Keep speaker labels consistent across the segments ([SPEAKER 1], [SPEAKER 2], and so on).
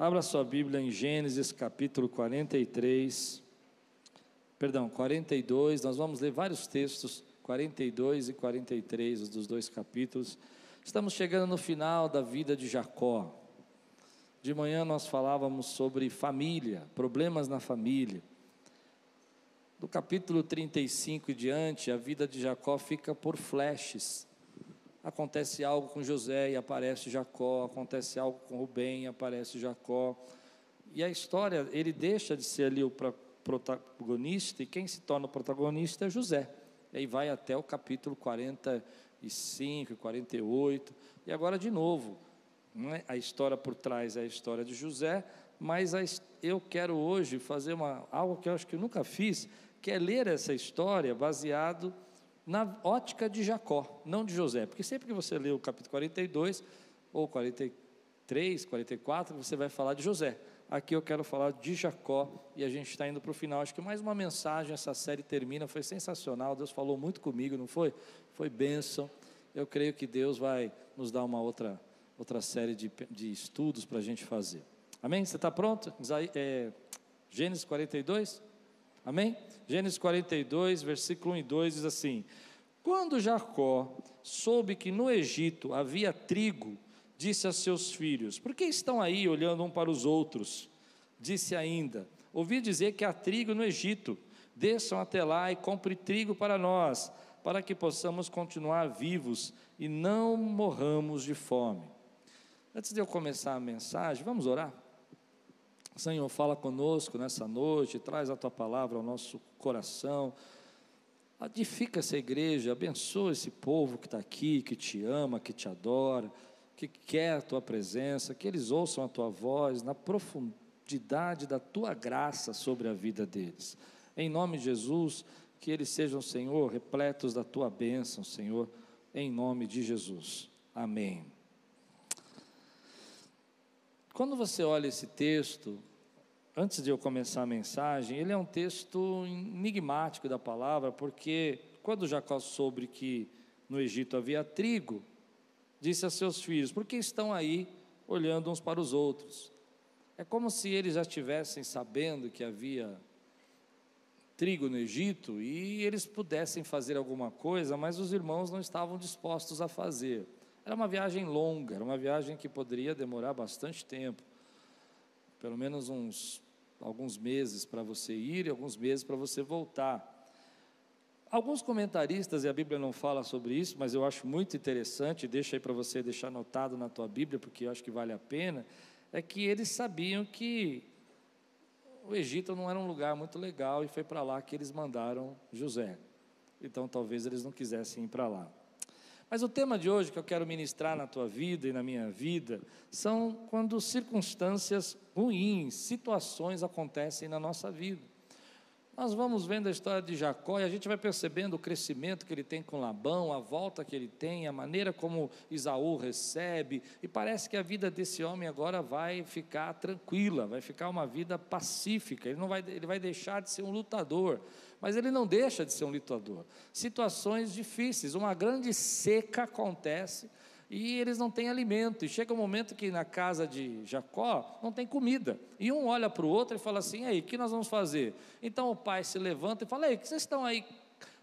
[SPEAKER 1] Abra sua Bíblia em Gênesis capítulo 43, perdão, 42. Nós vamos ler vários textos, 42 e 43, os dos dois capítulos. Estamos chegando no final da vida de Jacó. De manhã nós falávamos sobre família, problemas na família. Do capítulo 35 e diante, a vida de Jacó fica por flashes. Acontece algo com José e aparece Jacó, acontece algo com Rubem e aparece Jacó. E a história, ele deixa de ser ali o protagonista, e quem se torna o protagonista é José. E aí vai até o capítulo 45, 48. E agora, de novo, é? a história por trás é a história de José, mas a, eu quero hoje fazer uma, algo que eu acho que eu nunca fiz, que é ler essa história baseado na ótica de Jacó, não de José, porque sempre que você lê o capítulo 42 ou 43, 44, você vai falar de José. Aqui eu quero falar de Jacó e a gente está indo para o final. Acho que mais uma mensagem, essa série termina, foi sensacional. Deus falou muito comigo, não foi? Foi bênção. Eu creio que Deus vai nos dar uma outra, outra série de, de estudos para a gente fazer. Amém? Você está pronto? É, Gênesis 42? Amém? Gênesis 42, versículo 1 e 2 diz assim: Quando Jacó soube que no Egito havia trigo, disse a seus filhos: Por que estão aí olhando um para os outros? Disse ainda: Ouvi dizer que há trigo no Egito. Desçam até lá e compre trigo para nós, para que possamos continuar vivos e não morramos de fome. Antes de eu começar a mensagem, vamos orar? Senhor, fala conosco nessa noite, traz a tua palavra ao nosso coração. Edifica essa igreja, abençoa esse povo que está aqui, que te ama, que te adora, que quer a tua presença, que eles ouçam a tua voz na profundidade da tua graça sobre a vida deles. Em nome de Jesus, que eles sejam, Senhor, repletos da tua bênção, Senhor, em nome de Jesus. Amém. Quando você olha esse texto, antes de eu começar a mensagem, ele é um texto enigmático da palavra, porque quando Jacó soube que no Egito havia trigo, disse a seus filhos: Por que estão aí olhando uns para os outros? É como se eles já estivessem sabendo que havia trigo no Egito e eles pudessem fazer alguma coisa, mas os irmãos não estavam dispostos a fazer. Era uma viagem longa, era uma viagem que poderia demorar bastante tempo pelo menos uns alguns meses para você ir e alguns meses para você voltar. Alguns comentaristas, e a Bíblia não fala sobre isso, mas eu acho muito interessante, deixa aí para você deixar anotado na tua Bíblia, porque eu acho que vale a pena, é que eles sabiam que o Egito não era um lugar muito legal e foi para lá que eles mandaram José. Então talvez eles não quisessem ir para lá. Mas o tema de hoje que eu quero ministrar na tua vida e na minha vida são quando circunstâncias ruins, situações acontecem na nossa vida. Nós vamos vendo a história de Jacó e a gente vai percebendo o crescimento que ele tem com Labão, a volta que ele tem, a maneira como Isaú recebe, e parece que a vida desse homem agora vai ficar tranquila, vai ficar uma vida pacífica, ele, não vai, ele vai deixar de ser um lutador, mas ele não deixa de ser um lutador. Situações difíceis, uma grande seca acontece e eles não têm alimento. E chega um momento que na casa de Jacó não tem comida. E um olha para o outro e fala assim: aí, o que nós vamos fazer? Então o pai se levanta e fala: ei, o que vocês estão aí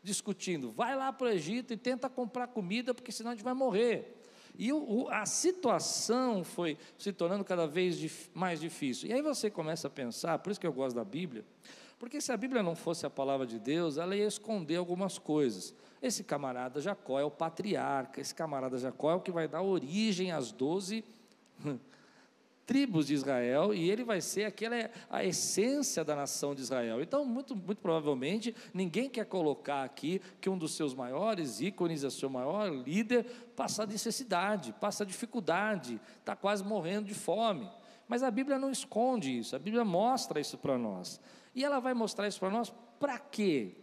[SPEAKER 1] discutindo? Vai lá para o Egito e tenta comprar comida, porque senão a gente vai morrer. E o, a situação foi se tornando cada vez mais difícil. E aí você começa a pensar, por isso que eu gosto da Bíblia, porque se a Bíblia não fosse a palavra de Deus, ela ia esconder algumas coisas. Esse camarada Jacó é o patriarca, esse camarada Jacó é o que vai dar origem às doze tribos de Israel e ele vai ser aquela a essência da nação de Israel. Então, muito, muito provavelmente, ninguém quer colocar aqui que um dos seus maiores ícones, o seu maior líder, passa necessidade, passa dificuldade, está quase morrendo de fome. Mas a Bíblia não esconde isso, a Bíblia mostra isso para nós. E ela vai mostrar isso para nós para quê?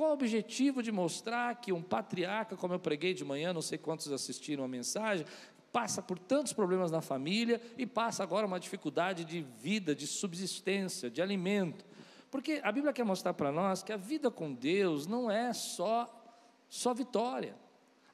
[SPEAKER 1] Qual o objetivo de mostrar que um patriarca, como eu preguei de manhã, não sei quantos assistiram a mensagem, passa por tantos problemas na família e passa agora uma dificuldade de vida, de subsistência, de alimento. Porque a Bíblia quer mostrar para nós que a vida com Deus não é só só vitória.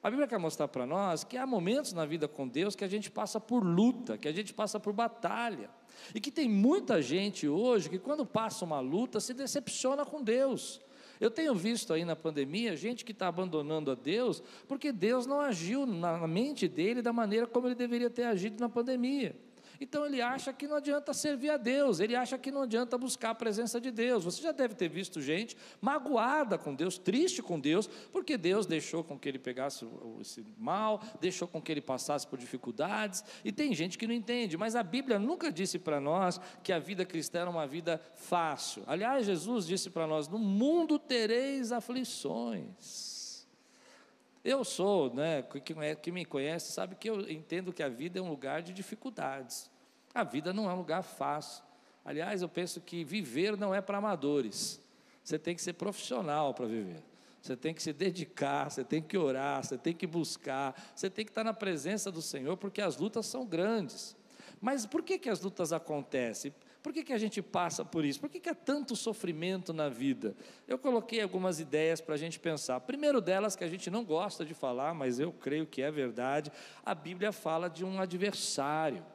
[SPEAKER 1] A Bíblia quer mostrar para nós que há momentos na vida com Deus que a gente passa por luta, que a gente passa por batalha. E que tem muita gente hoje que, quando passa uma luta, se decepciona com Deus. Eu tenho visto aí na pandemia gente que está abandonando a Deus porque Deus não agiu na mente dele da maneira como ele deveria ter agido na pandemia. Então ele acha que não adianta servir a Deus, ele acha que não adianta buscar a presença de Deus. Você já deve ter visto gente magoada com Deus, triste com Deus, porque Deus deixou com que ele pegasse esse mal, deixou com que ele passasse por dificuldades, e tem gente que não entende, mas a Bíblia nunca disse para nós que a vida cristã era uma vida fácil. Aliás, Jesus disse para nós: no mundo tereis aflições. Eu sou, né, quem me conhece sabe que eu entendo que a vida é um lugar de dificuldades. A vida não é um lugar fácil. Aliás, eu penso que viver não é para amadores. Você tem que ser profissional para viver. Você tem que se dedicar, você tem que orar, você tem que buscar, você tem que estar na presença do Senhor, porque as lutas são grandes. Mas por que, que as lutas acontecem? Por que, que a gente passa por isso? Por que, que há tanto sofrimento na vida? Eu coloquei algumas ideias para a gente pensar. Primeiro delas, que a gente não gosta de falar, mas eu creio que é verdade, a Bíblia fala de um adversário,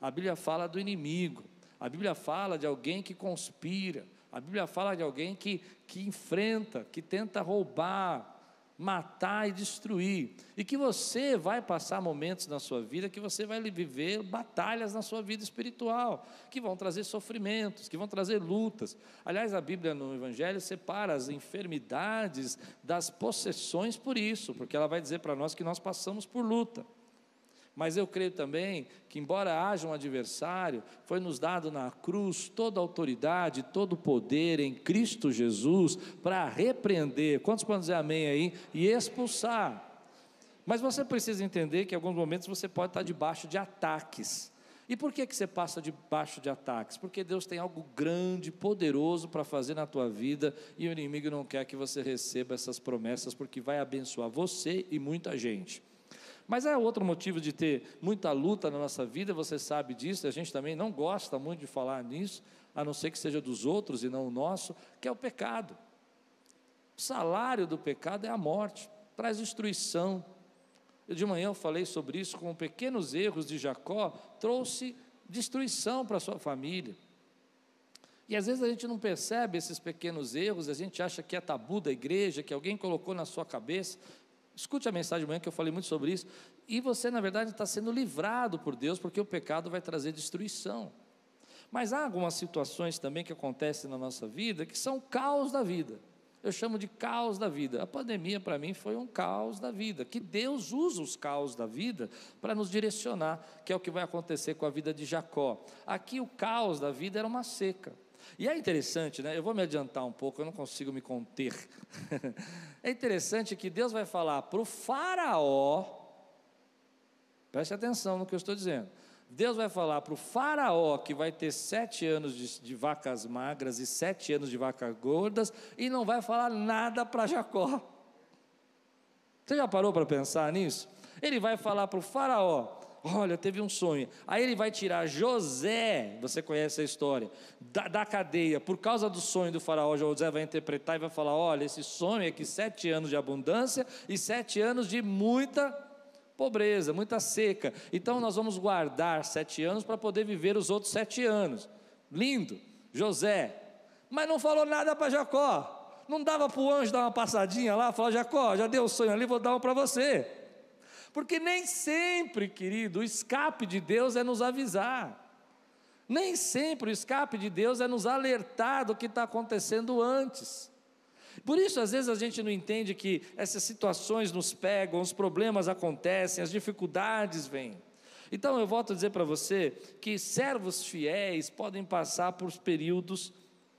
[SPEAKER 1] a Bíblia fala do inimigo, a Bíblia fala de alguém que conspira, a Bíblia fala de alguém que, que enfrenta, que tenta roubar, matar e destruir. E que você vai passar momentos na sua vida que você vai viver batalhas na sua vida espiritual, que vão trazer sofrimentos, que vão trazer lutas. Aliás, a Bíblia no Evangelho separa as enfermidades das possessões por isso, porque ela vai dizer para nós que nós passamos por luta. Mas eu creio também que, embora haja um adversário, foi nos dado na cruz toda a autoridade, todo o poder em Cristo Jesus para repreender. Quantos podem dizer amém aí? E expulsar. Mas você precisa entender que em alguns momentos você pode estar debaixo de ataques. E por que, que você passa debaixo de ataques? Porque Deus tem algo grande, poderoso para fazer na tua vida e o inimigo não quer que você receba essas promessas, porque vai abençoar você e muita gente. Mas é outro motivo de ter muita luta na nossa vida, você sabe disso, a gente também não gosta muito de falar nisso, a não ser que seja dos outros e não o nosso, que é o pecado. O salário do pecado é a morte, traz destruição. Eu de manhã eu falei sobre isso, com pequenos erros de Jacó, trouxe destruição para a sua família. E às vezes a gente não percebe esses pequenos erros, a gente acha que é tabu da igreja, que alguém colocou na sua cabeça. Escute a mensagem de manhã que eu falei muito sobre isso. E você, na verdade, está sendo livrado por Deus, porque o pecado vai trazer destruição. Mas há algumas situações também que acontecem na nossa vida que são caos da vida. Eu chamo de caos da vida. A pandemia, para mim, foi um caos da vida. Que Deus usa os caos da vida para nos direcionar, que é o que vai acontecer com a vida de Jacó. Aqui, o caos da vida era uma seca. E é interessante, né? Eu vou me adiantar um pouco, eu não consigo me conter. é interessante que Deus vai falar para o Faraó, preste atenção no que eu estou dizendo. Deus vai falar para o Faraó que vai ter sete anos de, de, vacas magras e sete anos de vacas gordas, e não vai falar nada para Jacó. Você já parou para pensar nisso? Ele vai falar para o Faraó: Olha, teve um sonho. Aí ele vai tirar José, você conhece a história, da, da, cadeia, por causa do sonho do faraó. José vai interpretar e vai falar: Olha, esse sonho é que sete anos de abundância e sete anos de muita pobreza, muita seca. Então nós vamos guardar sete anos para poder viver os outros sete anos. Lindo, José. Mas não falou nada para Jacó. Não dava para o anjo dar uma passadinha lá, falar: Jacó, já deu o sonho ali, vou dar um para você. Porque nem sempre, querido, o escape de Deus é nos avisar. Nem sempre o escape de Deus é nos alertar do que está acontecendo antes. Por isso, às vezes, a gente não entende que essas situações nos pegam, os problemas acontecem, as dificuldades vêm. Então, eu volto a dizer para você que servos fiéis podem passar por períodos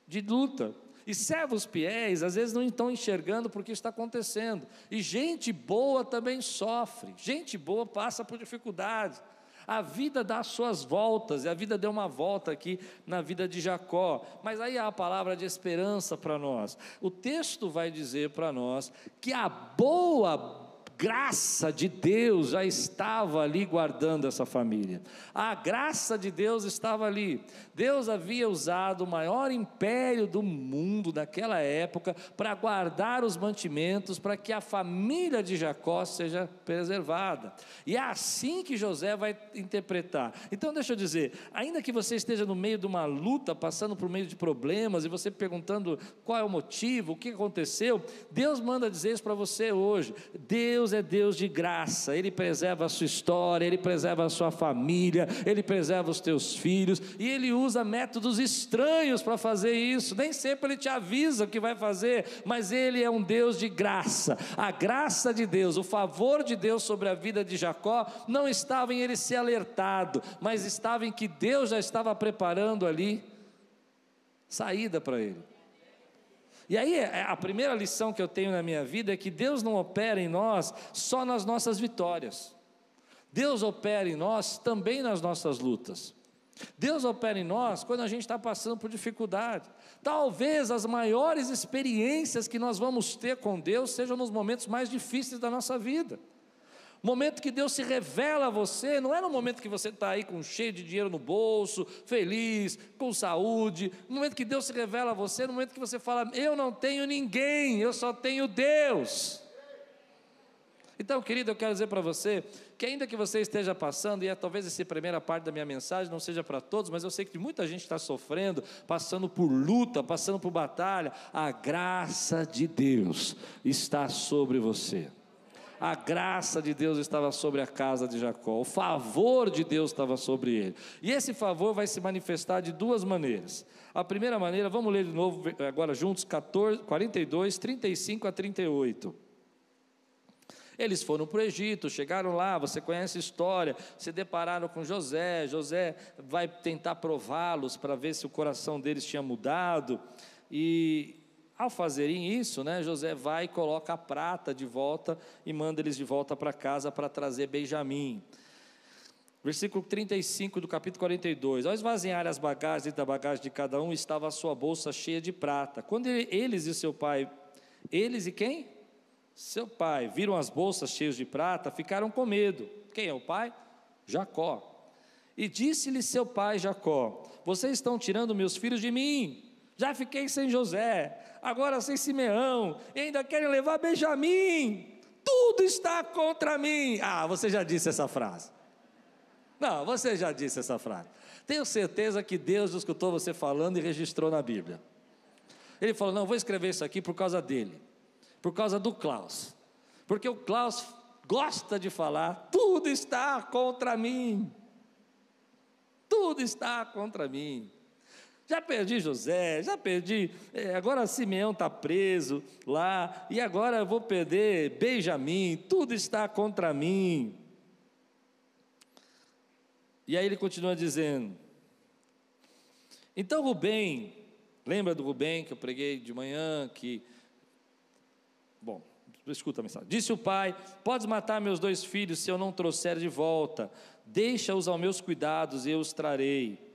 [SPEAKER 1] de luta, e servos fiéis, às vezes, não estão enxergando porque está acontecendo. E gente boa também sofre. Gente boa passa por dificuldades. A vida dá suas voltas, e a vida deu uma volta aqui na vida de Jacó. Mas aí há a palavra de esperança para nós. O texto vai dizer para nós que a boa graça de Deus já estava ali guardando essa família. A graça de Deus estava ali. Deus havia usado o maior império do mundo naquela época para guardar os mantimentos para que a família de Jacó seja preservada. E é assim que José vai interpretar. Então, deixa eu dizer, ainda que você esteja no meio de uma luta, passando por meio de problemas e você perguntando qual é o motivo, o que aconteceu, Deus manda dizer isso para você hoje. Deus Deus é Deus de graça, Ele preserva a sua história, Ele preserva a sua família, Ele preserva os teus filhos, e Ele usa métodos estranhos para fazer isso. Nem sempre Ele te avisa o que vai fazer, mas Ele é um Deus de graça. A graça de Deus, o favor de Deus sobre a vida de Jacó, não estava em ele ser alertado, mas estava em que Deus já estava preparando ali saída para ele. E aí, é, a primeira lição que eu tenho na minha vida é que Deus não opera em nós só nas nossas vitórias. Deus opera em nós também nas nossas lutas. Deus opera em nós quando a gente está passando por dificuldade. Talvez as maiores experiências que nós vamos ter com Deus sejam nos momentos mais difíceis da nossa vida momento que Deus se revela a você, não é no momento que você está aí com cheio de dinheiro no bolso, feliz, com saúde, no momento que Deus se revela a você, no momento que você fala, eu não tenho ninguém, eu só tenho Deus. Então, querido, eu quero dizer para você que, ainda que você esteja passando, e é, talvez essa primeira parte da minha mensagem não seja para todos, mas eu sei que muita gente está sofrendo, passando por luta, passando por batalha, a graça de Deus está sobre você a graça de Deus estava sobre a casa de Jacó, o favor de Deus estava sobre ele. E esse favor vai se manifestar de duas maneiras. A primeira maneira, vamos ler de novo agora juntos, 14, 42, 35 a 38. Eles foram para o Egito, chegaram lá, você conhece a história, se depararam com José, José vai tentar prová-los para ver se o coração deles tinha mudado, e ao fazerem isso, né, José vai e coloca a prata de volta e manda eles de volta para casa para trazer Benjamim. Versículo 35 do capítulo 42. Ao esvaziar as bagagens da bagagem de cada um, estava a sua bolsa cheia de prata. Quando eles e seu pai, eles e quem? Seu pai, viram as bolsas cheias de prata, ficaram com medo. Quem é o pai? Jacó. E disse-lhe seu pai Jacó: Vocês estão tirando meus filhos de mim. Já fiquei sem José agora sem Simeão, e ainda querem levar Benjamim. Tudo está contra mim. Ah, você já disse essa frase. Não, você já disse essa frase. Tenho certeza que Deus escutou você falando e registrou na Bíblia. Ele falou: Não, vou escrever isso aqui por causa dele, por causa do Klaus, porque o Klaus gosta de falar: tudo está contra mim, tudo está contra mim. Já perdi José, já perdi. É, agora Simeão está preso lá, e agora eu vou perder Benjamim, tudo está contra mim. E aí ele continua dizendo: Então Rubem, lembra do Rubem que eu preguei de manhã, que. Bom, escuta a mensagem. Disse o pai: Podes matar meus dois filhos se eu não trouxer de volta, deixa-os aos meus cuidados e eu os trarei.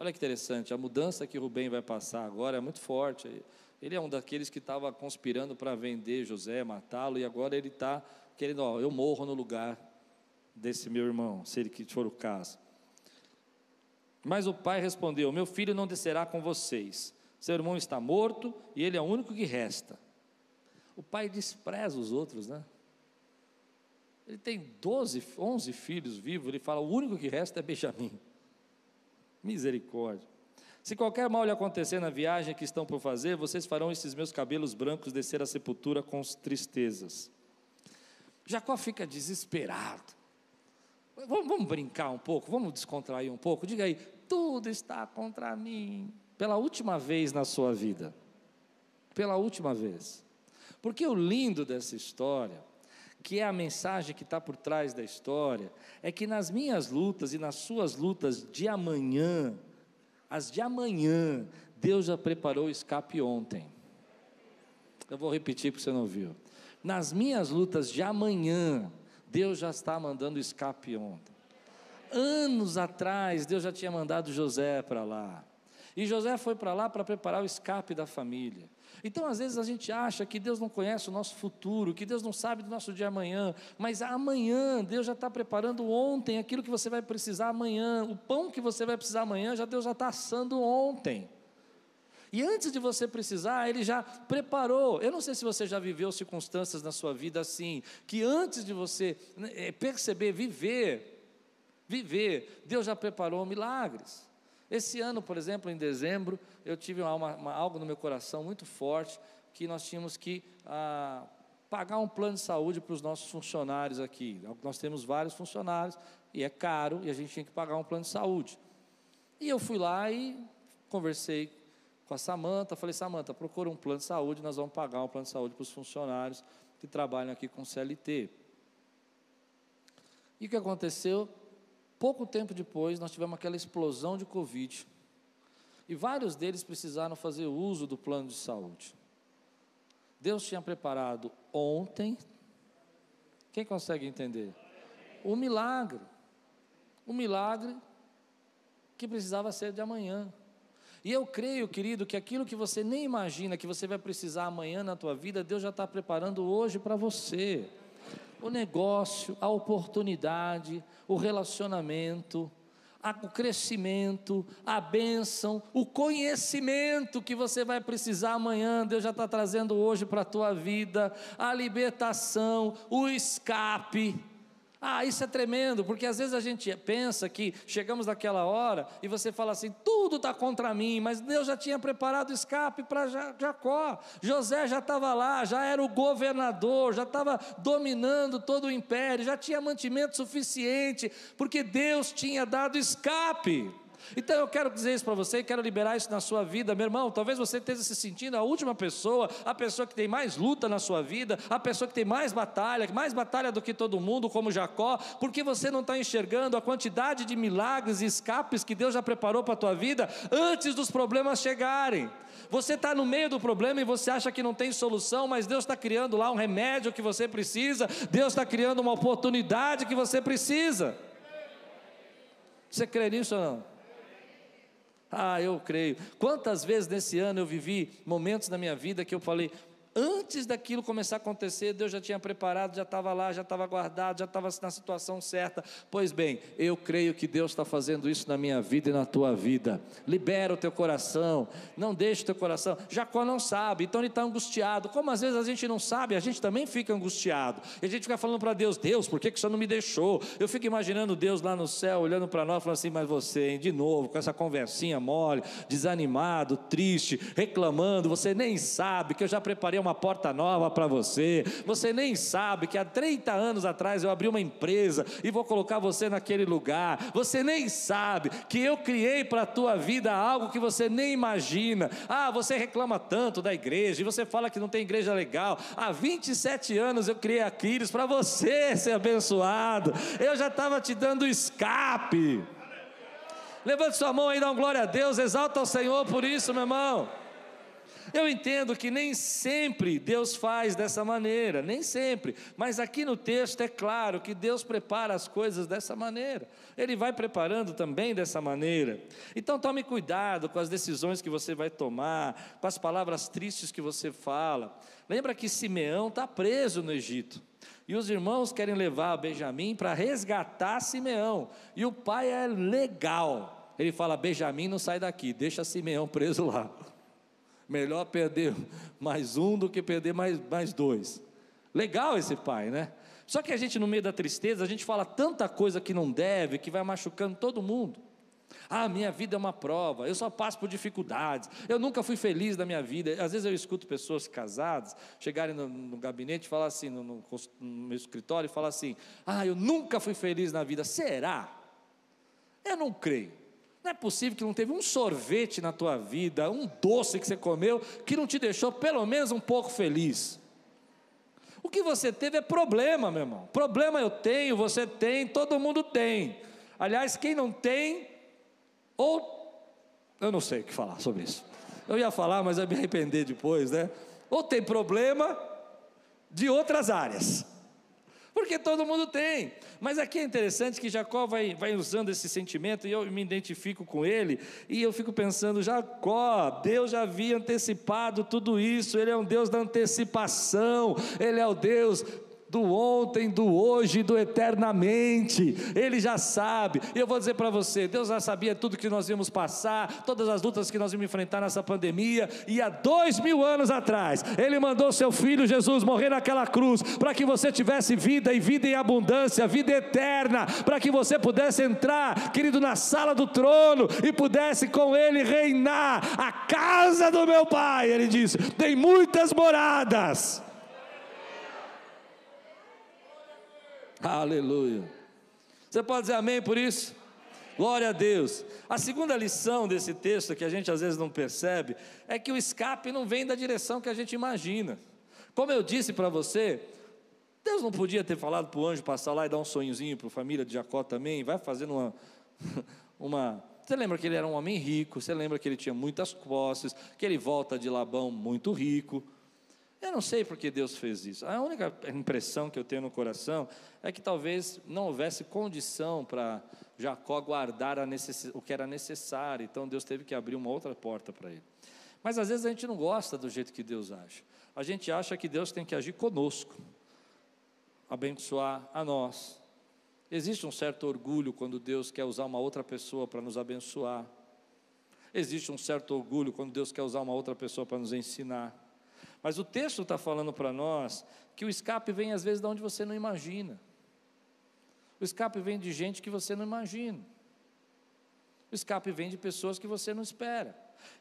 [SPEAKER 1] Olha que interessante, a mudança que Rubem vai passar agora é muito forte. Ele é um daqueles que estava conspirando para vender José, matá-lo, e agora ele está querendo, ó, eu morro no lugar desse meu irmão, se ele for o caso. Mas o pai respondeu: Meu filho não descerá com vocês. Seu irmão está morto e ele é o único que resta. O pai despreza os outros, né? Ele tem 12, 11 filhos vivos, ele fala: o único que resta é Benjamim. Misericórdia. Se qualquer mal lhe acontecer na viagem que estão por fazer, vocês farão esses meus cabelos brancos descer à sepultura com tristezas. Jacó fica desesperado. Vamos, vamos, brincar um pouco, vamos descontrair um pouco. Diga aí, tudo está contra mim. Pela última vez na sua vida. Pela última vez. Porque o lindo dessa história que é a mensagem que está por trás da história, é que nas minhas lutas e nas suas lutas de amanhã, as de amanhã, Deus já preparou o escape ontem. Eu vou repetir porque você não viu. Nas minhas lutas de amanhã, Deus já está mandando escape ontem. Anos atrás, Deus já tinha mandado José para lá. E José foi para lá para preparar o escape da família. Então, às vezes, a gente acha que Deus não conhece o nosso futuro, que Deus não sabe do nosso dia amanhã, mas amanhã, Deus já está preparando ontem aquilo que você vai precisar amanhã, o pão que você vai precisar amanhã, já Deus já está assando ontem. E antes de você precisar, Ele já preparou. Eu não sei se você já viveu circunstâncias na sua vida assim, que antes de você né, é, perceber, viver, viver, Deus já preparou milagres. Esse ano, por exemplo, em dezembro, eu tive uma, uma, algo no meu coração muito forte que nós tínhamos que ah, pagar um plano de saúde para os nossos funcionários aqui. Nós temos vários funcionários e é caro e a gente tinha que pagar um plano de saúde. E eu fui lá e conversei com a Samanta, falei, Samanta, procura um plano de saúde, nós vamos pagar um plano de saúde para os funcionários que trabalham aqui com CLT. E o que aconteceu? Pouco tempo depois, nós tivemos aquela explosão de Covid. E vários deles precisaram fazer uso do plano de saúde. Deus tinha preparado ontem. Quem consegue entender? O milagre. O milagre que precisava ser de amanhã. E eu creio, querido, que aquilo que você nem imagina que você vai precisar amanhã na tua vida, Deus já está preparando hoje para você o negócio, a oportunidade, o relacionamento, o crescimento, a bênção, o conhecimento que você vai precisar amanhã, Deus já está trazendo hoje para a tua vida, a libertação, o escape. Ah, isso é tremendo, porque às vezes a gente pensa que chegamos naquela hora e você fala assim: tudo está contra mim, mas Deus já tinha preparado escape para Jacó. José já estava lá, já era o governador, já estava dominando todo o império, já tinha mantimento suficiente, porque Deus tinha dado escape. Então eu quero dizer isso para você, quero liberar isso na sua vida, meu irmão. Talvez você esteja se sentindo a última pessoa, a pessoa que tem mais luta na sua vida, a pessoa que tem mais batalha, mais batalha do que todo mundo, como Jacó, porque você não está enxergando a quantidade de milagres e escapes que Deus já preparou para a tua vida antes dos problemas chegarem. Você está no meio do problema e você acha que não tem solução, mas Deus está criando lá um remédio que você precisa, Deus está criando uma oportunidade que você precisa. Você crê nisso ou não? Ah, eu creio. Quantas vezes nesse ano eu vivi momentos na minha vida que eu falei, Antes daquilo começar a acontecer, Deus já tinha preparado, já estava lá, já estava guardado, já estava na situação certa. Pois bem, eu creio que Deus está fazendo isso na minha vida e na tua vida. Libera o teu coração, não deixe o teu coração. Jacó não sabe, então ele está angustiado. Como às vezes a gente não sabe, a gente também fica angustiado. E a gente fica falando para Deus: Deus, por que, que o Senhor não me deixou? Eu fico imaginando Deus lá no céu, olhando para nós, falando assim: Mas você, hein, de novo, com essa conversinha mole, desanimado, triste, reclamando, você nem sabe que eu já preparei uma porta nova para você. Você nem sabe que há 30 anos atrás eu abri uma empresa e vou colocar você naquele lugar. Você nem sabe que eu criei para a tua vida algo que você nem imagina. Ah, você reclama tanto da igreja e você fala que não tem igreja legal. Há 27 anos eu criei a Quiris para você ser abençoado. Eu já estava te dando escape. Levante sua mão aí, dá uma glória a Deus, exalta o Senhor por isso, meu irmão. Eu entendo que nem sempre Deus faz dessa maneira, nem sempre, mas aqui no texto é claro que Deus prepara as coisas dessa maneira, Ele vai preparando também dessa maneira. Então tome cuidado com as decisões que você vai tomar, com as palavras tristes que você fala. Lembra que Simeão está preso no Egito. E os irmãos querem levar Benjamim para resgatar Simeão. E o pai é legal. Ele fala: Benjamim não sai daqui, deixa Simeão preso lá. Melhor perder mais um do que perder mais, mais dois. Legal esse pai, né? Só que a gente, no meio da tristeza, a gente fala tanta coisa que não deve, que vai machucando todo mundo. Ah, minha vida é uma prova, eu só passo por dificuldades, eu nunca fui feliz na minha vida. Às vezes eu escuto pessoas casadas chegarem no, no gabinete e falar assim, no, no, no meu escritório, e falar assim: Ah, eu nunca fui feliz na vida. Será? Eu não creio. Não é possível que não teve um sorvete na tua vida, um doce que você comeu, que não te deixou pelo menos um pouco feliz. O que você teve é problema, meu irmão. Problema eu tenho, você tem, todo mundo tem. Aliás, quem não tem, ou. Eu não sei o que falar sobre isso. Eu ia falar, mas eu me arrepender depois, né? Ou tem problema de outras áreas. Porque todo mundo tem. Mas aqui é interessante que Jacó vai, vai usando esse sentimento e eu me identifico com ele. E eu fico pensando: Jacó, Deus já havia antecipado tudo isso. Ele é um Deus da antecipação. Ele é o Deus do ontem, do hoje, do eternamente. Ele já sabe. E eu vou dizer para você: Deus já sabia tudo que nós íamos passar, todas as lutas que nós íamos enfrentar nessa pandemia. E há dois mil anos atrás, Ele mandou seu filho Jesus morrer naquela cruz para que você tivesse vida e vida em abundância, vida eterna, para que você pudesse entrar, querido, na sala do trono e pudesse com Ele reinar. A casa do meu Pai, Ele disse, tem muitas moradas. Aleluia. Você pode dizer amém por isso? Glória a Deus. A segunda lição desse texto, que a gente às vezes não percebe, é que o escape não vem da direção que a gente imagina. Como eu disse para você, Deus não podia ter falado para o anjo passar lá e dar um sonhozinho para a família de Jacó também, vai fazendo uma, uma. Você lembra que ele era um homem rico, você lembra que ele tinha muitas posses, que ele volta de Labão muito rico. Eu não sei porque Deus fez isso. A única impressão que eu tenho no coração é que talvez não houvesse condição para Jacó guardar o que era necessário. Então Deus teve que abrir uma outra porta para ele. Mas às vezes a gente não gosta do jeito que Deus age. A gente acha que Deus tem que agir conosco, abençoar a nós. Existe um certo orgulho quando Deus quer usar uma outra pessoa para nos abençoar. Existe um certo orgulho quando Deus quer usar uma outra pessoa para nos ensinar. Mas o texto está falando para nós que o escape vem às vezes de onde você não imagina. O escape vem de gente que você não imagina. O escape vem de pessoas que você não espera.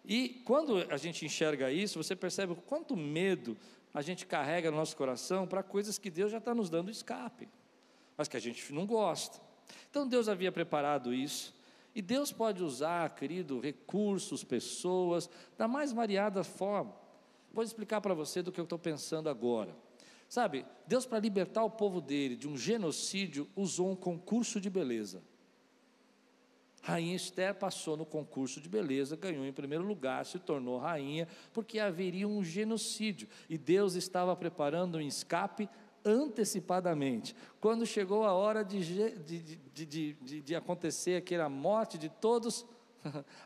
[SPEAKER 1] E quando a gente enxerga isso, você percebe o quanto medo a gente carrega no nosso coração para coisas que Deus já está nos dando escape, mas que a gente não gosta. Então Deus havia preparado isso. E Deus pode usar, querido, recursos, pessoas, da mais variada forma. Vou explicar para você do que eu estou pensando agora. Sabe, Deus, para libertar o povo dele de um genocídio, usou um concurso de beleza. Rainha Esther passou no concurso de beleza, ganhou em primeiro lugar, se tornou rainha, porque haveria um genocídio. E Deus estava preparando um escape antecipadamente. Quando chegou a hora de, de, de, de, de acontecer aquela morte de todos,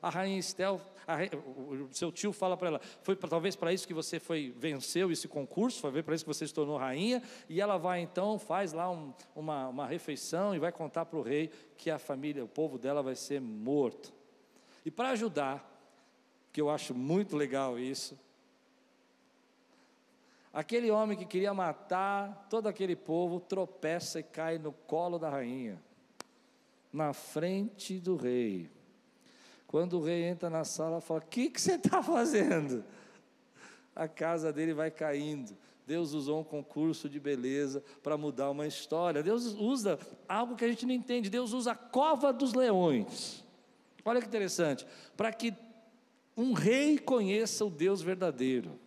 [SPEAKER 1] a rainha Estel, a, o seu tio fala para ela, foi talvez para isso que você foi venceu esse concurso, foi para isso que você se tornou rainha, e ela vai então, faz lá um, uma, uma refeição e vai contar para o rei que a família, o povo dela vai ser morto. E para ajudar, que eu acho muito legal isso, aquele homem que queria matar todo aquele povo tropeça e cai no colo da rainha, na frente do rei. Quando o rei entra na sala, fala: O que, que você está fazendo? A casa dele vai caindo. Deus usou um concurso de beleza para mudar uma história. Deus usa algo que a gente não entende. Deus usa a cova dos leões. Olha que interessante. Para que um rei conheça o Deus verdadeiro.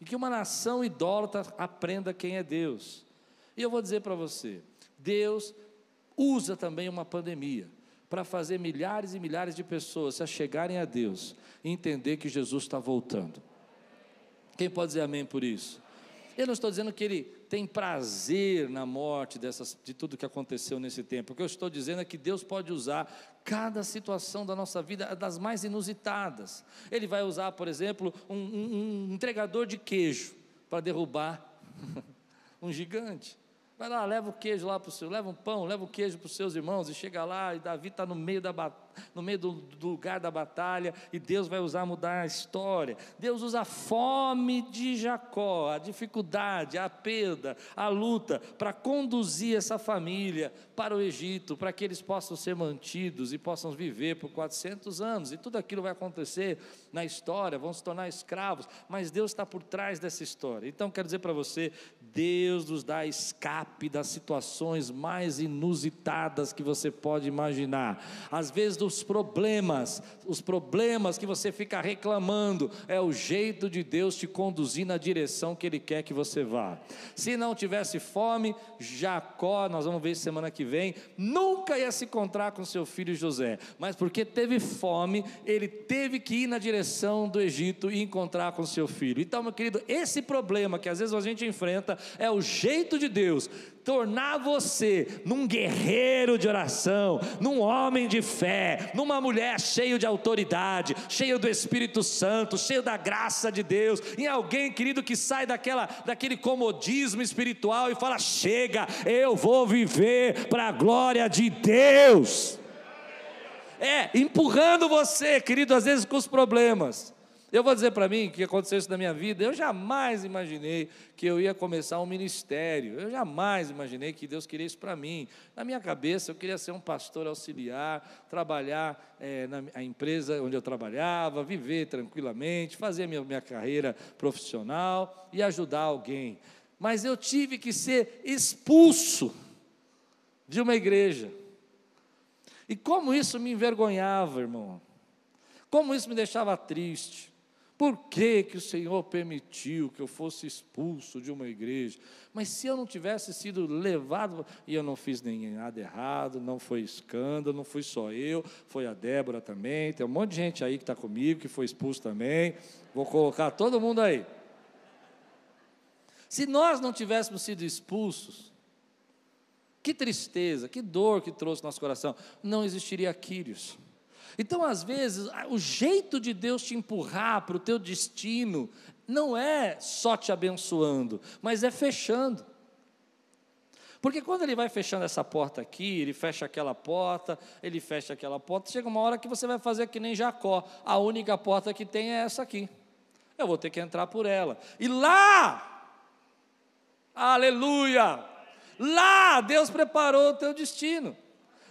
[SPEAKER 1] E que uma nação idólatra aprenda quem é Deus. E eu vou dizer para você: Deus usa também uma pandemia para fazer milhares e milhares de pessoas se achegarem a Deus e entender que Jesus está voltando. Quem pode dizer amém por isso? Eu não estou dizendo que ele tem prazer na morte dessas, de tudo que aconteceu nesse tempo. O que eu estou dizendo é que Deus pode usar cada situação da nossa vida, das mais inusitadas. Ele vai usar, por exemplo, um, um, um entregador de queijo para derrubar um gigante. Vai lá, leva o queijo lá para o seu, leva um pão, leva o queijo para os seus irmãos, e chega lá, e Davi está no meio, da, no meio do, do, lugar da batalha, e Deus vai usar mudar a história. Deus usa a fome de Jacó, a dificuldade, a perda, a luta, para conduzir essa família para o Egito, para que eles possam ser mantidos e possam viver por 400 anos, e tudo aquilo vai acontecer na história, vão se tornar escravos, mas Deus está por trás dessa história. Então, quero dizer para você: Deus nos dá escape das situações mais inusitadas que você pode imaginar. Às vezes, dos problemas, os problemas que você fica reclamando, é o jeito de Deus te conduzir na direção que Ele quer que você vá. Se não tivesse fome, Jacó, nós vamos ver semana que vem, nunca ia se encontrar com seu filho José, mas porque teve fome, ele teve que ir na direção do Egito e encontrar com seu filho. Então, meu querido, esse problema que às vezes a gente enfrenta, é o jeito de Deus tornar você num guerreiro de oração, num homem de fé, numa mulher cheio de autoridade, cheio do Espírito Santo, cheio da graça de Deus, em alguém, querido, que sai daquela, daquele comodismo espiritual e fala: chega, eu vou viver para a glória de Deus. É, empurrando você, querido, às vezes com os problemas. Eu vou dizer para mim que aconteceu isso na minha vida. Eu jamais imaginei que eu ia começar um ministério. Eu jamais imaginei que Deus queria isso para mim. Na minha cabeça, eu queria ser um pastor auxiliar, trabalhar é, na empresa onde eu trabalhava, viver tranquilamente, fazer minha, minha carreira profissional e ajudar alguém. Mas eu tive que ser expulso de uma igreja. E como isso me envergonhava, irmão. Como isso me deixava triste. Por que, que o Senhor permitiu que eu fosse expulso de uma igreja? Mas se eu não tivesse sido levado, e eu não fiz nem nada errado, não foi escândalo, não fui só eu, foi a Débora também, tem um monte de gente aí que está comigo, que foi expulso também. Vou colocar todo mundo aí. Se nós não tivéssemos sido expulsos, que tristeza, que dor que trouxe nosso coração. Não existiria Quírios. Então, às vezes, o jeito de Deus te empurrar para o teu destino não é só te abençoando, mas é fechando. Porque quando ele vai fechando essa porta aqui, ele fecha aquela porta, ele fecha aquela porta, chega uma hora que você vai fazer que nem Jacó. A única porta que tem é essa aqui. Eu vou ter que entrar por ela. E lá, aleluia, Lá Deus preparou o teu destino.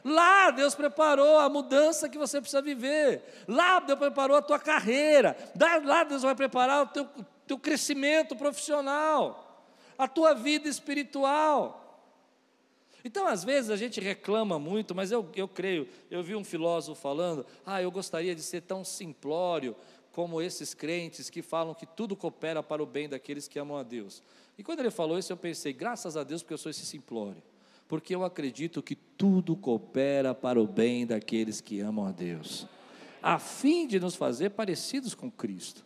[SPEAKER 1] Lá Deus preparou a mudança que você precisa viver. Lá Deus preparou a tua carreira. Lá Deus vai preparar o teu, teu crescimento profissional, a tua vida espiritual. Então, às vezes, a gente reclama muito, mas eu, eu creio, eu vi um filósofo falando, ah, eu gostaria de ser tão simplório como esses crentes que falam que tudo coopera para o bem daqueles que amam a Deus. E quando ele falou isso, eu pensei, graças a Deus, porque eu sou esse simplório. Porque eu acredito que tudo coopera para o bem daqueles que amam a Deus, a fim de nos fazer parecidos com Cristo.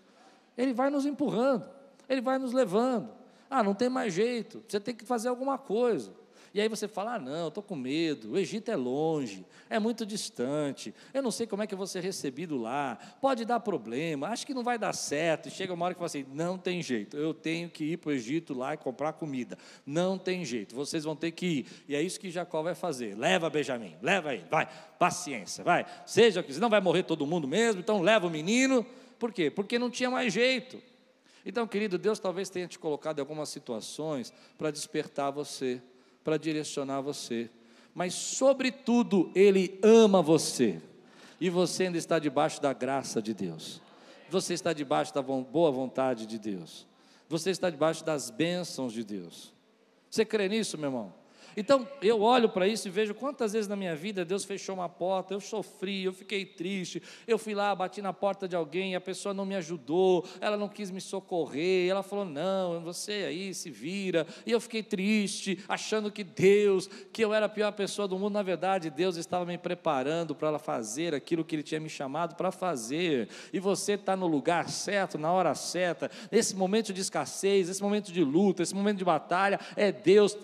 [SPEAKER 1] Ele vai nos empurrando, ele vai nos levando. Ah, não tem mais jeito, você tem que fazer alguma coisa. E aí você fala: ah, não, estou com medo, o Egito é longe, é muito distante, eu não sei como é que eu vou ser recebido lá, pode dar problema, acho que não vai dar certo. E chega uma hora que fala assim: não tem jeito, eu tenho que ir para o Egito lá e comprar comida, não tem jeito, vocês vão ter que ir. E é isso que Jacó vai fazer: leva Benjamim, leva ele, vai, paciência, vai, seja que senão vai morrer todo mundo mesmo, então leva o menino. Por quê? Porque não tinha mais jeito. Então, querido, Deus talvez tenha te colocado em algumas situações para despertar você para direcionar você. Mas, sobretudo, Ele ama você. E você ainda está debaixo da graça de Deus. Você está debaixo da boa vontade de Deus. Você está debaixo das bênçãos de Deus. Você crê nisso, meu irmão? Então, eu olho para isso e vejo quantas vezes na minha vida Deus fechou uma porta, eu sofri, eu fiquei triste, eu fui lá, bati na porta de alguém, a pessoa não me ajudou, ela não quis me socorrer, ela falou: não, você aí se vira, e eu fiquei triste, achando que Deus, que eu era a pior pessoa do mundo, na verdade, Deus estava me preparando para fazer aquilo que Ele tinha me chamado para fazer, e você está no lugar certo, na hora certa, nesse momento de escassez, nesse momento de luta, esse momento de batalha, é Deus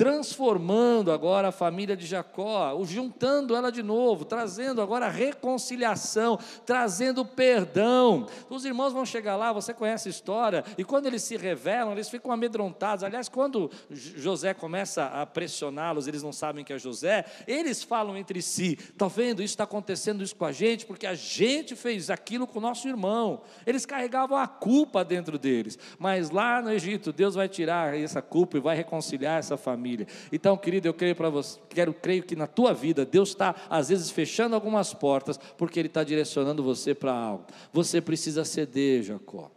[SPEAKER 1] transformando agora a família de Jacó, juntando ela de novo, trazendo agora reconciliação, trazendo perdão. Os irmãos vão chegar lá, você conhece a história, e quando eles se revelam, eles ficam amedrontados. Aliás, quando José começa a pressioná-los, eles não sabem que é José, eles falam entre si: está vendo, isso está acontecendo isso com a gente, porque a gente fez aquilo com o nosso irmão. Eles carregavam a culpa dentro deles, mas lá no Egito, Deus vai tirar essa culpa e vai reconciliar essa família família. Então, querido, eu creio para você, quero, creio que na tua vida Deus está às vezes fechando algumas portas porque Ele está direcionando você para algo. Você precisa ceder, Jacó.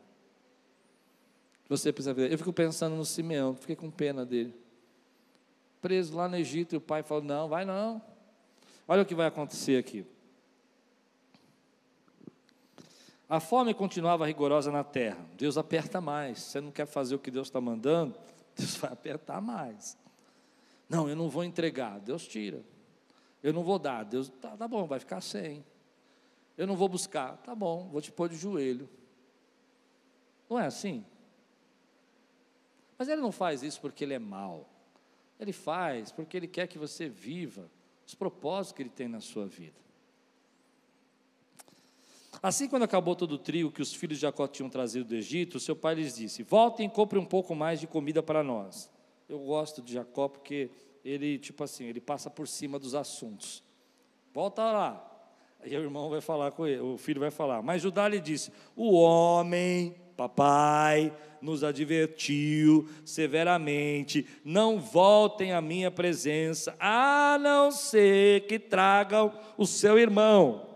[SPEAKER 1] Você precisa ceder. Eu fico pensando no Simeão, fiquei com pena dele. Preso lá no Egito, e o pai falou: Não, vai não. Olha o que vai acontecer aqui. A fome continuava rigorosa na terra. Deus aperta mais. Você não quer fazer o que Deus está mandando? Deus vai apertar mais. Não, eu não vou entregar. Deus tira. Eu não vou dar. Deus, tá, tá bom, vai ficar sem. Eu não vou buscar. Tá bom, vou te pôr de joelho. Não é assim? Mas ele não faz isso porque ele é mau. Ele faz porque Ele quer que você viva os propósitos que Ele tem na sua vida. Assim, quando acabou todo o trigo que os filhos de Jacó tinham trazido do Egito, seu pai lhes disse: Voltem e comprem um pouco mais de comida para nós. Eu gosto de Jacó porque ele, tipo assim, ele passa por cima dos assuntos. Volta lá. Aí o irmão vai falar com ele, o filho vai falar. Mas Judá lhe disse: O homem, papai, nos advertiu severamente: não voltem à minha presença, a não ser que tragam o seu irmão.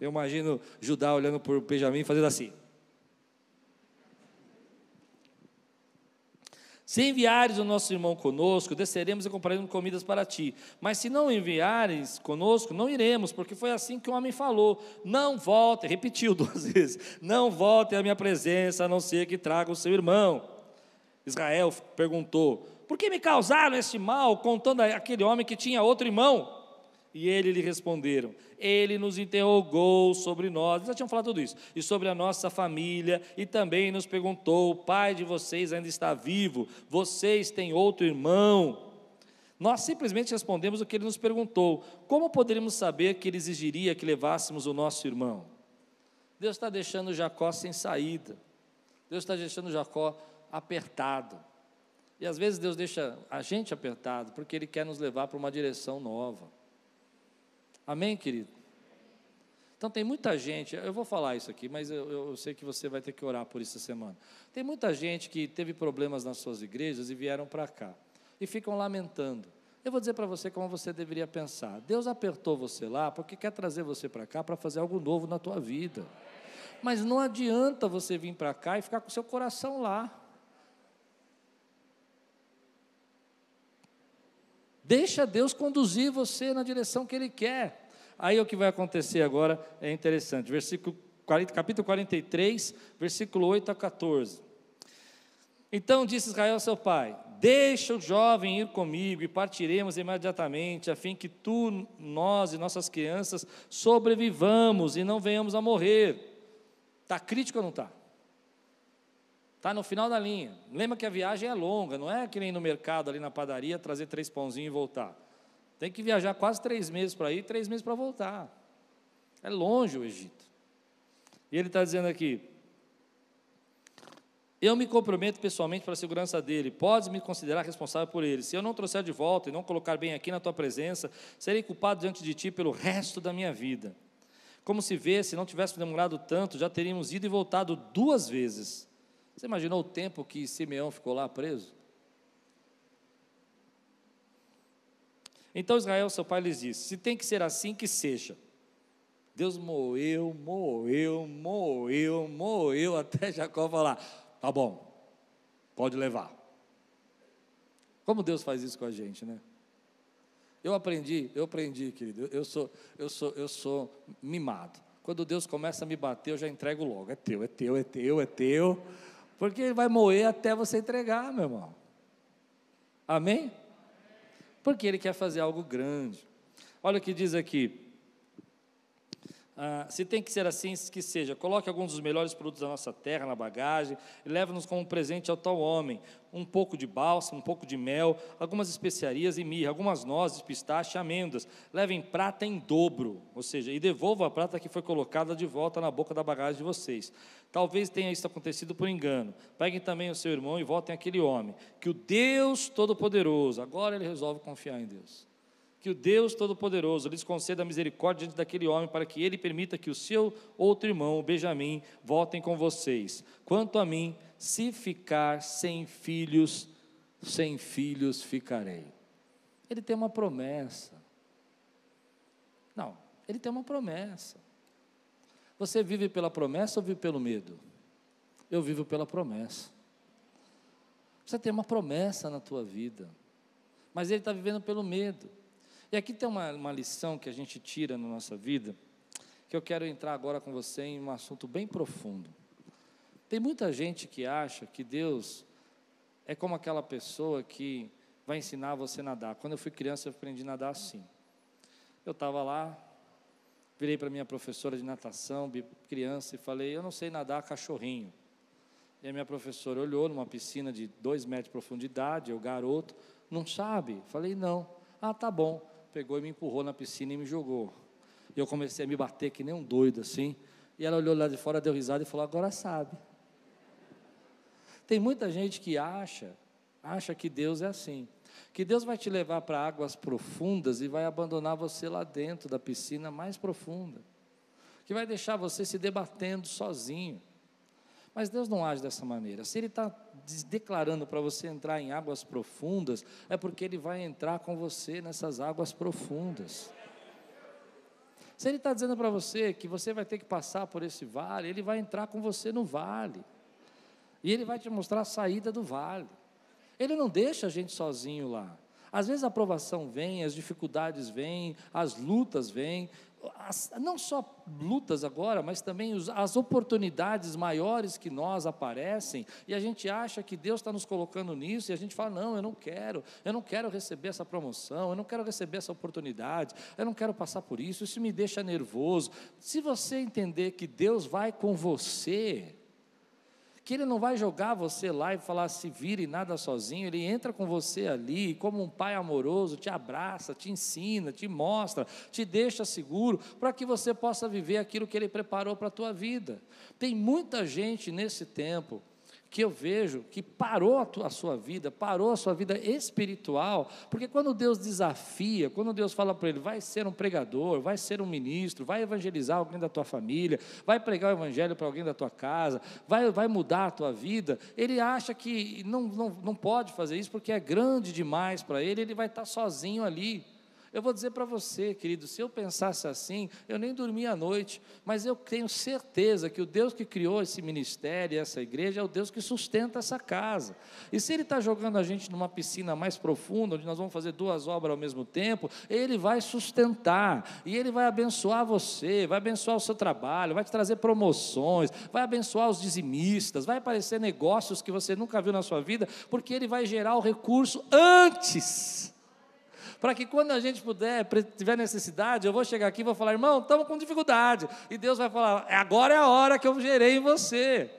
[SPEAKER 1] Eu imagino Judá olhando para o Benjamim fazendo assim. Se enviares o nosso irmão conosco, desceremos e compraremos comidas para ti. Mas se não enviares conosco, não iremos, porque foi assim que o homem falou. Não volte, repetiu duas vezes. Não volte à minha presença, a não ser que traga o seu irmão. Israel perguntou: Por que me causaram este mal, contando aquele homem que tinha outro irmão? E ele lhe responderam: Ele nos interrogou sobre nós, já tinham falado tudo isso, e sobre a nossa família, e também nos perguntou: O pai de vocês ainda está vivo? Vocês têm outro irmão? Nós simplesmente respondemos o que ele nos perguntou: Como poderíamos saber que ele exigiria que levássemos o nosso irmão? Deus está deixando Jacó sem saída, Deus está deixando Jacó apertado. E às vezes Deus deixa a gente apertado porque Ele quer nos levar para uma direção nova. Amém, querido? Então tem muita gente, eu vou falar isso aqui, mas eu, eu, sei que você vai ter que orar por isso essa semana. Tem muita gente que teve problemas nas suas igrejas e vieram para cá e ficam lamentando. Eu vou dizer para você como você deveria pensar. Deus apertou você lá porque quer trazer você para cá para fazer algo novo na tua vida. Mas não adianta você vir para cá e ficar com seu coração lá. Deixa Deus conduzir você na direção que Ele quer. Aí o que vai acontecer agora é interessante. Versículo 40, capítulo 43, versículo 8 a 14. Então disse Israel ao seu pai: Deixa o jovem ir comigo e partiremos imediatamente, a fim que tu, nós e nossas crianças sobrevivamos e não venhamos a morrer. Está crítico ou não está? Está no final da linha. Lembra que a viagem é longa, não é que nem no mercado, ali na padaria, trazer três pãozinhos e voltar. Tem que viajar quase três meses para ir, três meses para voltar. É longe o Egito. E ele está dizendo aqui: Eu me comprometo pessoalmente para a segurança dele. Podes me considerar responsável por ele. Se eu não trouxer de volta e não colocar bem aqui na tua presença, serei culpado diante de ti pelo resto da minha vida. Como se vê, se não tivéssemos demorado tanto, já teríamos ido e voltado duas vezes. Você imaginou o tempo que Simeão ficou lá preso? Então Israel, seu pai, lhes disse: Se tem que ser assim, que seja. Deus moeu, moeu, moeu, moeu, até Jacó falar: Tá bom, pode levar. Como Deus faz isso com a gente, né? Eu aprendi, eu aprendi, querido. Eu sou, eu sou, eu sou mimado. Quando Deus começa a me bater, eu já entrego logo. É teu, é teu, é teu, é teu. Porque ele vai moer até você entregar, meu irmão. Amém? Porque ele quer fazer algo grande. Olha o que diz aqui. Ah, se tem que ser assim, que seja. Coloque alguns dos melhores produtos da nossa terra na bagagem e leve-nos como presente ao tal homem. Um pouco de bálsamo, um pouco de mel, algumas especiarias e mirra, algumas nozes, pistache amêndoas. Levem prata em dobro, ou seja, e devolva a prata que foi colocada de volta na boca da bagagem de vocês. Talvez tenha isso acontecido por engano. Peguem também o seu irmão e voltem àquele homem. Que o Deus Todo-Poderoso, agora ele resolve confiar em Deus que o Deus Todo-Poderoso lhes conceda misericórdia diante daquele homem, para que ele permita que o seu outro irmão, o Benjamim, voltem com vocês. Quanto a mim, se ficar sem filhos, sem filhos ficarei. Ele tem uma promessa. Não, ele tem uma promessa. Você vive pela promessa ou vive pelo medo? Eu vivo pela promessa. Você tem uma promessa na tua vida, mas ele está vivendo pelo medo. E aqui tem uma, uma lição que a gente tira na nossa vida, que eu quero entrar agora com você em um assunto bem profundo. Tem muita gente que acha que Deus é como aquela pessoa que vai ensinar você a nadar. Quando eu fui criança, eu aprendi a nadar assim. Eu estava lá, virei para minha professora de natação, criança, e falei: Eu não sei nadar cachorrinho. E a minha professora olhou numa piscina de dois metros de profundidade, eu garoto, Não sabe? Falei: Não. Ah, tá bom. Pegou e me empurrou na piscina e me jogou. E eu comecei a me bater que nem um doido assim. E ela olhou lá de fora, deu risada e falou: Agora sabe. Tem muita gente que acha, acha que Deus é assim. Que Deus vai te levar para águas profundas e vai abandonar você lá dentro da piscina mais profunda. Que vai deixar você se debatendo sozinho. Mas Deus não age dessa maneira. Se Ele está declarando para você entrar em águas profundas, é porque Ele vai entrar com você nessas águas profundas. Se Ele está dizendo para você que você vai ter que passar por esse vale, Ele vai entrar com você no vale. E Ele vai te mostrar a saída do vale. Ele não deixa a gente sozinho lá. Às vezes a aprovação vem, as dificuldades vêm, as lutas vêm, as, não só lutas agora, mas também os, as oportunidades maiores que nós aparecem, e a gente acha que Deus está nos colocando nisso, e a gente fala: não, eu não quero, eu não quero receber essa promoção, eu não quero receber essa oportunidade, eu não quero passar por isso, isso me deixa nervoso. Se você entender que Deus vai com você, que Ele não vai jogar você lá e falar se vire nada sozinho, Ele entra com você ali, como um pai amoroso, te abraça, te ensina, te mostra, te deixa seguro, para que você possa viver aquilo que Ele preparou para a tua vida. Tem muita gente nesse tempo que eu vejo que parou a, sua vida, parou a sua vida espiritual, porque quando Deus desafia, quando Deus fala para ele, vai ser um pregador, vai ser um ministro, vai evangelizar alguém da tua família, vai pregar o evangelho para alguém da tua casa, vai, vai mudar a tua vida, ele acha que não, não, não pode fazer isso porque é grande demais para ele, ele vai estar sozinho ali. Eu vou dizer para você, querido, se eu pensasse assim, eu nem dormia à noite, mas eu tenho certeza que o Deus que criou esse ministério, essa igreja, é o Deus que sustenta essa casa. E se Ele está jogando a gente numa piscina mais profunda, onde nós vamos fazer duas obras ao mesmo tempo, Ele vai sustentar, e Ele vai abençoar você, vai abençoar o seu trabalho, vai te trazer promoções, vai abençoar os dizimistas, vai aparecer negócios que você nunca viu na sua vida, porque Ele vai gerar o recurso antes para que quando a gente puder, tiver necessidade, eu vou chegar aqui e vou falar, irmão, estamos com dificuldade. E Deus vai falar, agora é a hora que eu gerei em você.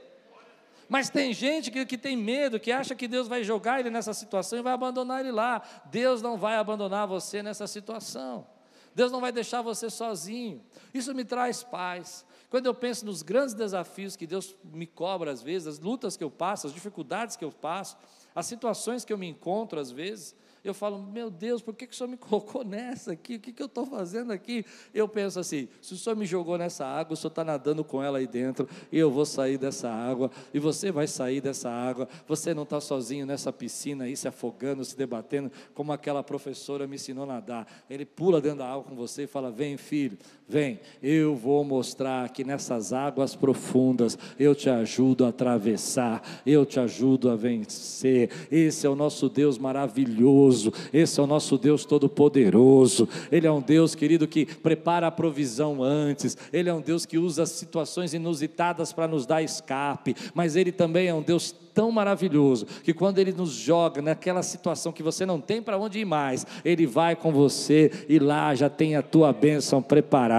[SPEAKER 1] Mas tem gente que, que tem medo, que acha que Deus vai jogar ele nessa situação e vai abandonar ele lá. Deus não vai abandonar você nessa situação. Deus não vai deixar você sozinho. Isso me traz paz. Quando eu penso nos grandes desafios que Deus me cobra às vezes, as lutas que eu passo, as dificuldades que eu passo, as situações que eu me encontro às vezes, eu falo, meu Deus, por que, que o Senhor me colocou nessa aqui? O que, que eu estou fazendo aqui? Eu penso assim: se o Senhor me jogou nessa água, o Senhor está nadando com ela aí dentro, e eu vou sair dessa água, e você vai sair dessa água. Você não está sozinho nessa piscina aí, se afogando, se debatendo, como aquela professora me ensinou a nadar. Ele pula dentro da água com você e fala: Vem, filho, vem, eu vou mostrar que nessas águas profundas eu te ajudo a atravessar, eu te ajudo a vencer. Esse é o nosso Deus maravilhoso esse é o nosso Deus todo-poderoso. Ele é um Deus, querido, que prepara a provisão antes, ele é um Deus que usa situações inusitadas para nos dar escape, mas ele também é um Deus tão maravilhoso que quando Ele nos joga naquela situação que você não tem para onde ir mais, Ele vai com você e lá já tem a tua bênção preparada.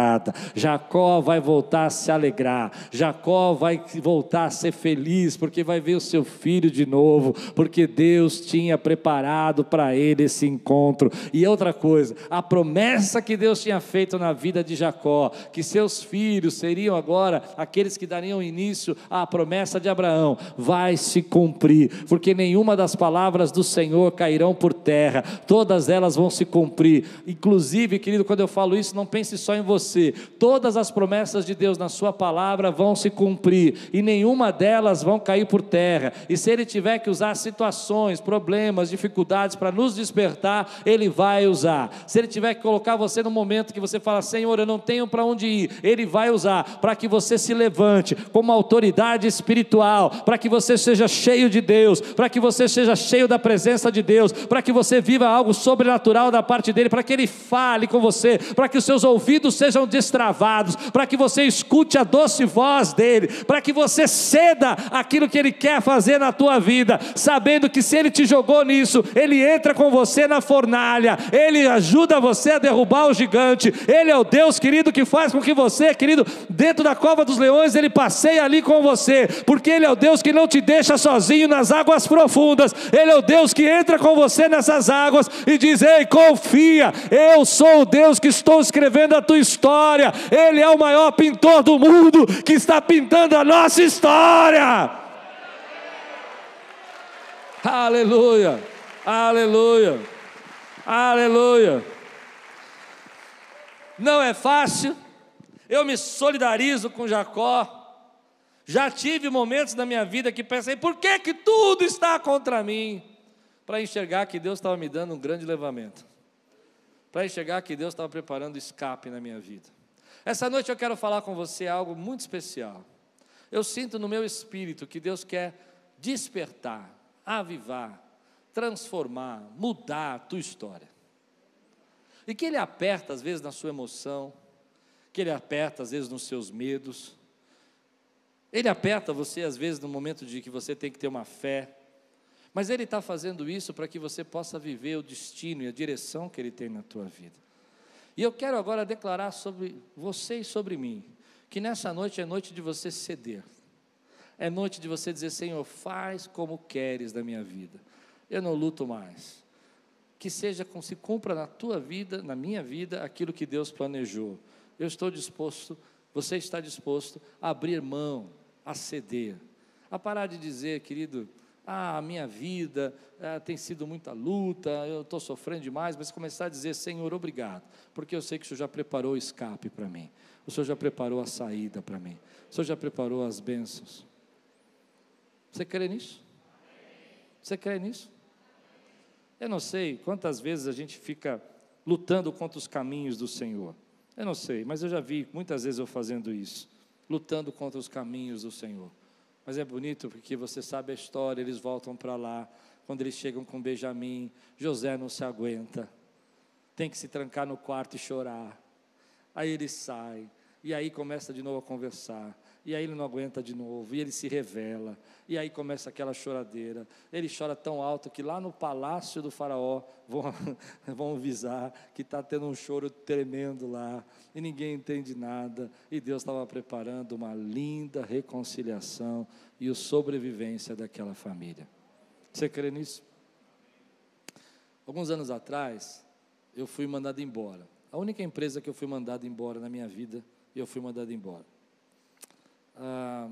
[SPEAKER 1] Jacó vai voltar a se alegrar, Jacó vai voltar a ser feliz, porque vai ver o seu filho de novo, porque Deus tinha preparado para ele esse encontro. E outra coisa, a promessa que Deus tinha feito na vida de Jacó, que seus filhos seriam agora aqueles que dariam início à promessa de Abraão, vai se cumprir, porque nenhuma das palavras do Senhor cairão por terra, todas elas vão se cumprir. Inclusive, querido, quando eu falo isso, não pense só em você, todas as promessas de Deus na Sua palavra vão se cumprir, e nenhuma delas vão cair por terra. E se Ele tiver que usar situações, problemas, dificuldades para nos despertar, Ele vai usar. Se Ele tiver que colocar você no momento que você fala, Senhor, eu não tenho para onde ir, Ele vai usar para que você se levante como autoridade espiritual, para que você seja cheio de Deus, para que você seja cheio da presença de Deus, para que você viva algo sobrenatural da parte dele, para que ele fale com você, para que os seus ouvidos sejam destravados, para que você escute a doce voz dele, para que você ceda aquilo que ele quer fazer na tua vida, sabendo que se ele te jogou nisso, ele entra com você na fornalha, Ele ajuda você a derrubar o gigante. Ele é o Deus, querido, que faz com que você, querido, dentro da cova dos leões, Ele passeie ali com você, porque Ele é o Deus que não te deixa sozinho nas águas profundas, Ele é o Deus que entra com você nessas águas e diz: Ei, confia, eu sou o Deus que estou escrevendo a tua história, Ele é o maior pintor do mundo que está pintando a nossa história. Aleluia, aleluia, aleluia. Não é fácil, eu me solidarizo com Jacó. Já tive momentos na minha vida que pensei, por que, que tudo está contra mim? Para enxergar que Deus estava me dando um grande levamento, para enxergar que Deus estava preparando escape na minha vida. Essa noite eu quero falar com você algo muito especial. Eu sinto no meu espírito que Deus quer despertar avivar, transformar, mudar a tua história. E que Ele aperta às vezes na sua emoção, que Ele aperta às vezes nos seus medos, Ele aperta você às vezes no momento de que você tem que ter uma fé, mas Ele está fazendo isso para que você possa viver o destino e a direção que Ele tem na tua vida. E eu quero agora declarar sobre você e sobre mim, que nessa noite é noite de você ceder. É noite de você dizer: Senhor, faz como queres da minha vida. Eu não luto mais. Que seja, se cumpra na tua vida, na minha vida, aquilo que Deus planejou. Eu estou disposto, você está disposto a abrir mão, a ceder, a parar de dizer, querido, ah, minha vida ah, tem sido muita luta, eu estou sofrendo demais, mas começar a dizer, Senhor, obrigado, porque eu sei que o Senhor já preparou o escape para mim, o Senhor já preparou a saída para mim, o Senhor já preparou as bênçãos. Você crê nisso? Você crê nisso? Eu não sei quantas vezes a gente fica lutando contra os caminhos do Senhor. Eu não sei, mas eu já vi muitas vezes eu fazendo isso, lutando contra os caminhos do Senhor. Mas é bonito porque você sabe a história, eles voltam para lá. Quando eles chegam com Benjamim, José não se aguenta, tem que se trancar no quarto e chorar. Aí ele sai, e aí começa de novo a conversar. E aí ele não aguenta de novo, e ele se revela, e aí começa aquela choradeira. Ele chora tão alto que lá no palácio do Faraó vão, vão avisar que está tendo um choro tremendo lá, e ninguém entende nada. E Deus estava preparando uma linda reconciliação e a sobrevivência daquela família. Você crê nisso? Alguns anos atrás, eu fui mandado embora. A única empresa que eu fui mandado embora na minha vida, eu fui mandado embora. Ah,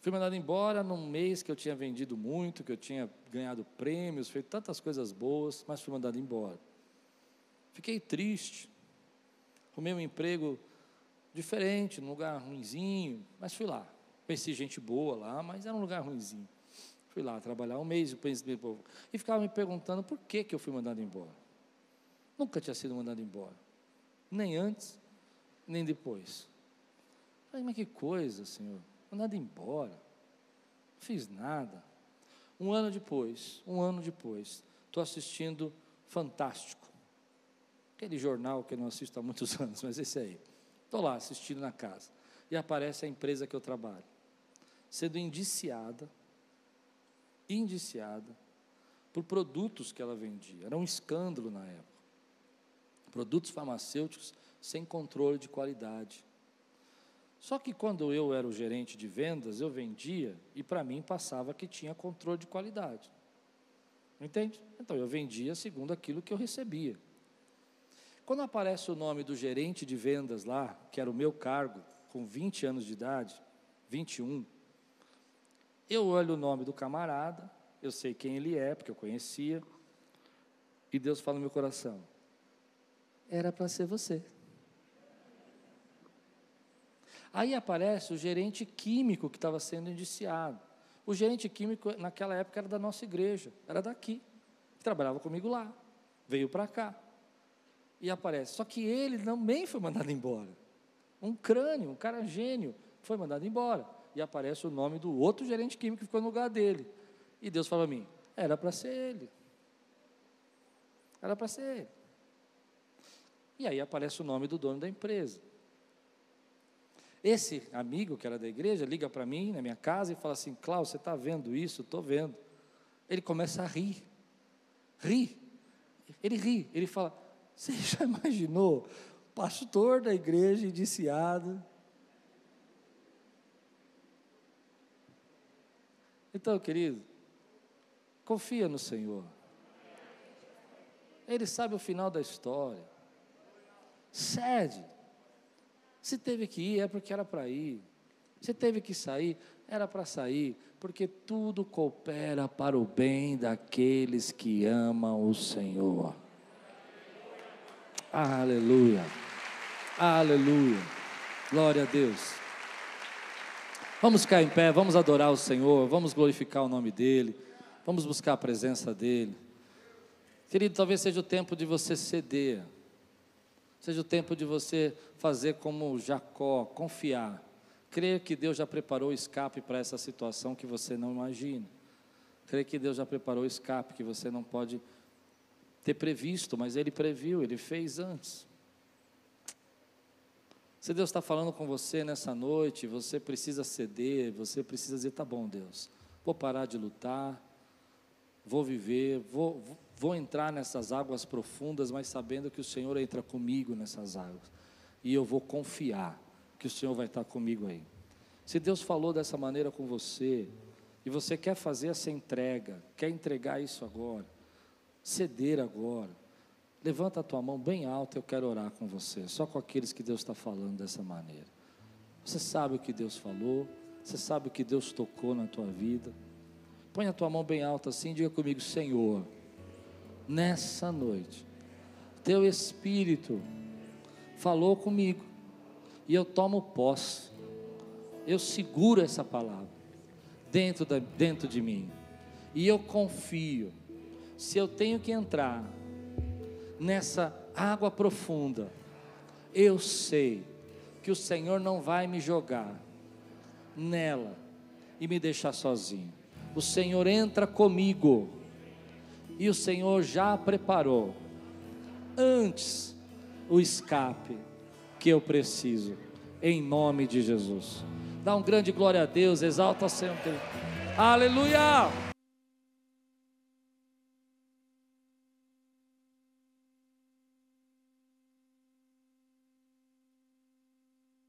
[SPEAKER 1] fui mandado embora num mês que eu tinha vendido muito, que eu tinha ganhado prêmios, feito tantas coisas boas, mas fui mandado embora. Fiquei triste. Arrumei um emprego diferente, num lugar ruinzinho, mas fui lá. Conheci gente boa lá, mas era um lugar ruinzinho. Fui lá trabalhar um mês e ficava me perguntando por que, que eu fui mandado embora. Nunca tinha sido mandado embora. Nem antes, nem depois. Falei, mas que coisa, Senhor, mandado embora, não fiz nada. Um ano depois, um ano depois, estou assistindo Fantástico, aquele jornal que eu não assisto há muitos anos, mas esse aí. Estou lá assistindo na casa, e aparece a empresa que eu trabalho, sendo indiciada, indiciada, por produtos que ela vendia. Era um escândalo na época. Produtos farmacêuticos sem controle de qualidade. Só que quando eu era o gerente de vendas, eu vendia e para mim passava que tinha controle de qualidade. Entende? Então eu vendia segundo aquilo que eu recebia. Quando aparece o nome do gerente de vendas lá, que era o meu cargo, com 20 anos de idade, 21, eu olho o nome do camarada, eu sei quem ele é, porque eu conhecia, e Deus fala no meu coração: era para ser você. Aí aparece o gerente químico que estava sendo indiciado. O gerente químico, naquela época, era da nossa igreja, era daqui. Trabalhava comigo lá, veio para cá. E aparece. Só que ele também foi mandado embora. Um crânio, um cara gênio, foi mandado embora. E aparece o nome do outro gerente químico que ficou no lugar dele. E Deus falou a mim: era para ser ele. Era para ser ele. E aí aparece o nome do dono da empresa. Esse amigo que era da igreja liga para mim na minha casa e fala assim: Cláudio, você está vendo isso? Estou vendo. Ele começa a rir, rir. Ele ri, ele fala: Você já imaginou? Pastor da igreja indiciado. Então, querido, confia no Senhor. Ele sabe o final da história. Cede. Se teve que ir, é porque era para ir. Se teve que sair, era para sair, porque tudo coopera para o bem daqueles que amam o Senhor. Aleluia. Aleluia. Glória a Deus. Vamos ficar em pé, vamos adorar o Senhor, vamos glorificar o nome dEle, vamos buscar a presença dEle. Querido, talvez seja o tempo de você ceder, seja o tempo de você fazer como Jacó, confiar, crer que Deus já preparou o escape para essa situação que você não imagina, crer que Deus já preparou o escape que você não pode ter previsto, mas Ele previu, Ele fez antes. Se Deus está falando com você nessa noite, você precisa ceder, você precisa dizer: tá bom, Deus, vou parar de lutar, vou viver, vou, vou entrar nessas águas profundas, mas sabendo que o Senhor entra comigo nessas águas, e eu vou confiar que o Senhor vai estar comigo aí. Se Deus falou dessa maneira com você, e você quer fazer essa entrega, quer entregar isso agora, ceder agora, Levanta a tua mão bem alta, eu quero orar com você, só com aqueles que Deus está falando dessa maneira. Você sabe o que Deus falou, você sabe o que Deus tocou na tua vida. Põe a tua mão bem alta assim, diga comigo, Senhor, nessa noite, teu Espírito falou comigo, e eu tomo posse, eu seguro essa palavra dentro, da, dentro de mim, e eu confio, se eu tenho que entrar nessa água profunda, eu sei que o Senhor não vai me jogar nela e me deixar sozinho. O Senhor entra comigo e o Senhor já preparou antes o escape que eu preciso, em nome de Jesus. Dá um grande glória a Deus, exalta sempre. Aleluia!